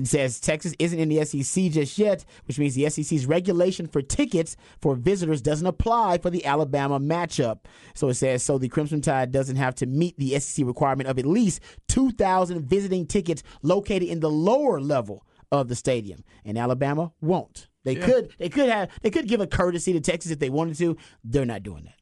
says Texas isn't in the SEC just yet, which means the SEC's regulation for tickets for visitors doesn't apply for the Alabama matchup. So it says so the Crimson Tide doesn't have to meet the SEC requirement of at least 2,000 visiting tickets located in the lower level of the stadium, and Alabama won't. They could they could have they could give a courtesy to Texas if they wanted to. They're not doing that.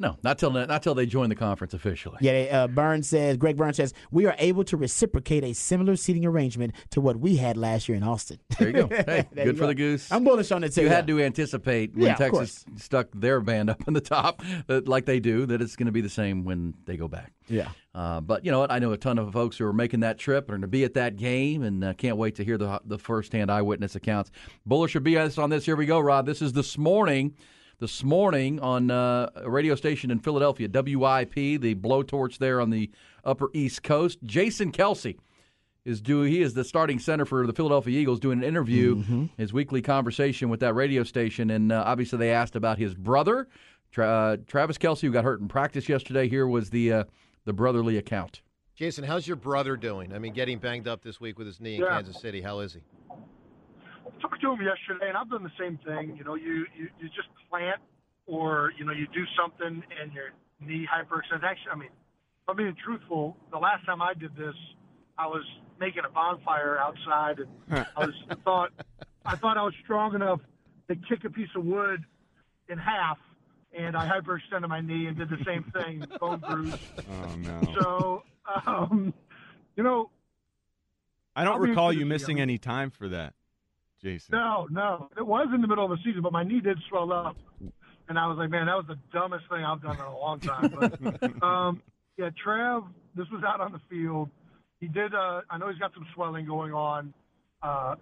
No, not till not till they join the conference officially. Yeah, uh, Burns says, Greg Burns says, we are able to reciprocate a similar seating arrangement to what we had last year in Austin. There you go. Hey, good for go. the goose. I'm bullish on it too. you had to anticipate when Yeah, Texas stuck their band up in the top, that, like they do, that it's going to be the same when they go back. Yeah. Uh, but you know what? I know a ton of folks who are making that trip and are going to be at that game, and uh, can't wait to hear the the firsthand eyewitness accounts. Bullish or BS on this? Here we go, Rob. This is this morning. This morning on uh, a radio station in Philadelphia, WIP, the blowtorch there on the Upper East Coast. Jason Kelce is doing. He is the starting center for the Philadelphia Eagles, doing an interview, his weekly conversation with that radio station, and uh, obviously they asked about his brother, Tra- uh, Travis Kelce, who got hurt in practice yesterday. Here was the uh, the brotherly account. Jason, how's your brother doing? I mean, getting banged up this week with his knee in Yeah. Kansas City. How is he? Talked to him yesterday, and I've done the same thing. You know, you, you, you just plant or, you know, you do something and your knee hyperextends. Actually, I mean, if I'm being truthful, the last time I did this, I was making a bonfire outside, and I was thought I thought I was strong enough to kick a piece of wood in half, and I hyperextended my knee and did the same thing, bone bruise. Oh no. So, um, you know, I don't recall you missing any time for that, Jason. No, no. It was in the middle of the season, but my knee did swell up. And I was like, man, that was the dumbest thing I've done in a long time. But, um, yeah, Trev, this was out on the field. He did, uh, I know he's got some swelling going on. Uh,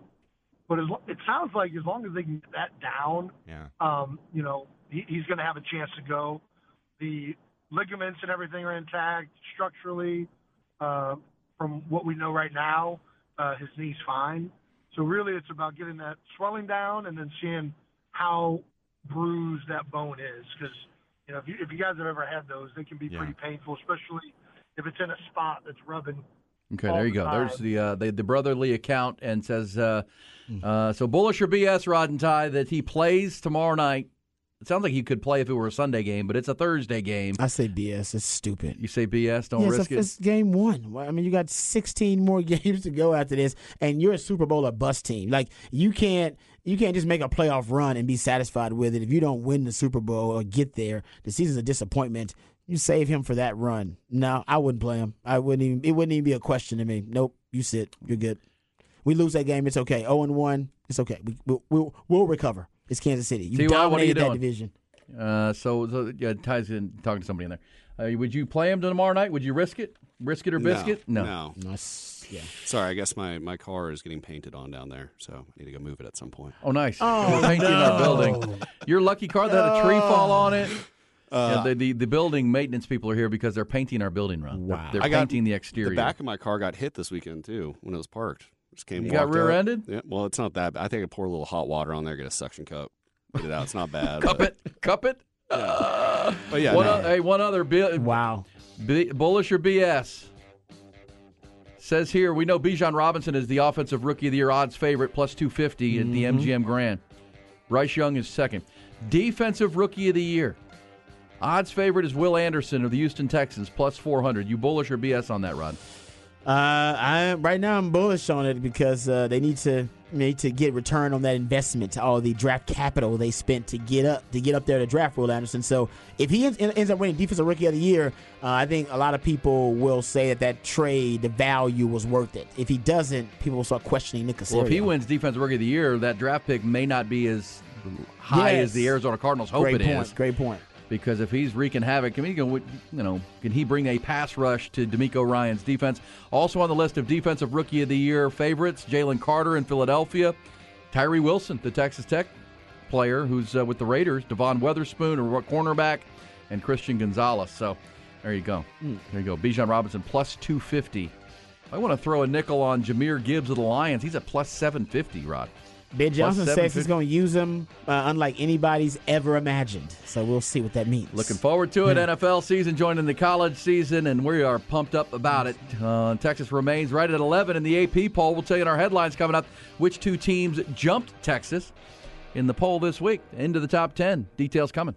but as, it sounds like as long as they can get that down, Yeah. um, you know, he, he's going to have a chance to go. The ligaments and everything are intact structurally. Uh, from what we know right now, uh, his knee's fine. So really, it's about getting that swelling down and then seeing how bruised that bone is. Because you know, if you, if you guys have ever had those, they can be Yeah. pretty painful, especially if it's in a spot that's rubbing. Okay, there you the go. There's the uh, the, the brotherly account and says uh, Hmm. uh, so bullish or BS, Rod and Ty, that he plays tomorrow night. It sounds like he could play if it were a Sunday game, but it's a Thursday game. I say BS. It's stupid. You say BS, don't Yeah, it's, risk a, it. it's game one. I mean, you got 16 more games to go after this, and you're a Super Bowl or bust team. Like you can't you can't just make a playoff run and be satisfied with it. If you don't win the Super Bowl or get there, the season's a disappointment. You save him for that run. No, I wouldn't play him. I wouldn't even. It wouldn't even be a question to me. Nope. You sit. You're good. We lose that game. It's okay. 0 and one. It's okay. We, we'll, we'll we'll recover. It's Kansas City. You T.Y., what are you dominated that division. Uh, so, so yeah, Ty's in, talking to somebody in there. Uh, would you play him tomorrow night? Would you risk it? Risk it or biscuit? No. No. no. yeah. Sorry, I guess my, my car is getting painted on down there, so I need to go move it at some point. Oh, nice. Oh, We're painting our building. Your lucky car that had a tree fall on it. Uh, yeah, the, the the building maintenance people are here because they're painting our building run. They're- Wow. They're, I got- painting the exterior. The back of my car got hit this weekend too when it was parked. Just came. You got rear-ended? Yeah. Well, it's not that. bad. I think I pour a little hot water on there, get a suction cup, get it out. It's not bad. Cup but, it. Cup it. but yeah, one no. o- hey, one other bi- Wow. B- bullish or BS. Says here, we know Bijan Robinson is the offensive rookie of the year odds favorite, plus 250 at the Mm-hmm. MGM Grand. Bryce Young is second. Defensive rookie of the year. Odds favorite is Will Anderson of the Houston Texans, plus 400. You bullish or BS on that, Rod? Uh, I right now I'm bullish on it because uh, they need to need to get return on that investment, to all the draft capital they spent to get up to get up there to draft Will Anderson. So if he ends, ends up winning Defensive Rookie of the Year, uh, I think a lot of people will say that that trade, the value was worth it. If he doesn't, people will start questioning Nick Caserio. Well, if he wins Defensive Rookie of the Year, that draft pick may not be as high Yes. as the Arizona Cardinals hope great it point. is. Great point. Because if he's wreaking havoc, can he? You know, can he bring a pass rush to DeMeco Ryans defense? Also on the list of defensive rookie of the year favorites: Jalen Carter in Philadelphia, Tyree Wilson, the Texas Tech player who's uh, with the Raiders, Devon Witherspoon, a cornerback, and Christian Gonzalez. So there you go. There you go. Bijan Robinson plus two fifty. I want to throw a nickel on Jahmyr Gibbs of the Lions. He's at plus seven fifty. Rod. Ben Johnson says 750. he's going to use him uh, unlike anybody's ever imagined. So we'll see what that means. Looking forward to it. NFL season joining the college season, and we are pumped up about it. Uh, Texas remains right at 11 in the AP poll. We'll tell you in our headlines coming up which two teams jumped Texas in the poll this week into the top 10. Details coming.